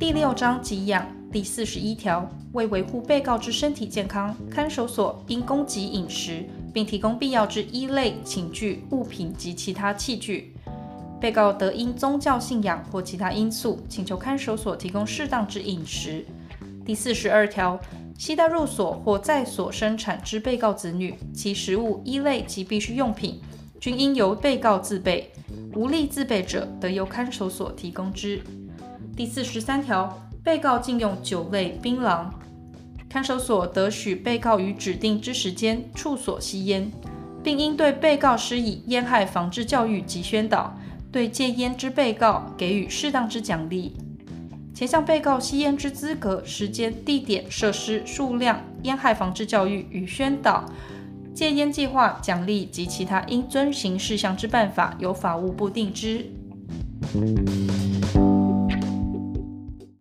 第六章给养第四十一条，为维护被告之身体健康，看守所应供给饮食，并提供必要之衣类、寝具、物品及其他器具。被告得因宗教信仰或其他因素，请求看守所提供适当之饮食。第四十二条，携带入所或在所生产之被告子女，其食物、衣类及必需用品，均应由被告自备，无力自备者，得由看守所提供之。第四十三条，被告禁用酒类、槟榔，看守所得许被告于指定之时间、处所吸烟，并应对被告施以烟害防治教育及宣导。对戒烟之被告给予适当之奖励，前项被告吸烟之资格、时间、地点、设施、数量、烟害防治教育与宣导、戒烟计划、奖励及其他应遵行事项之办法，由法务部定之。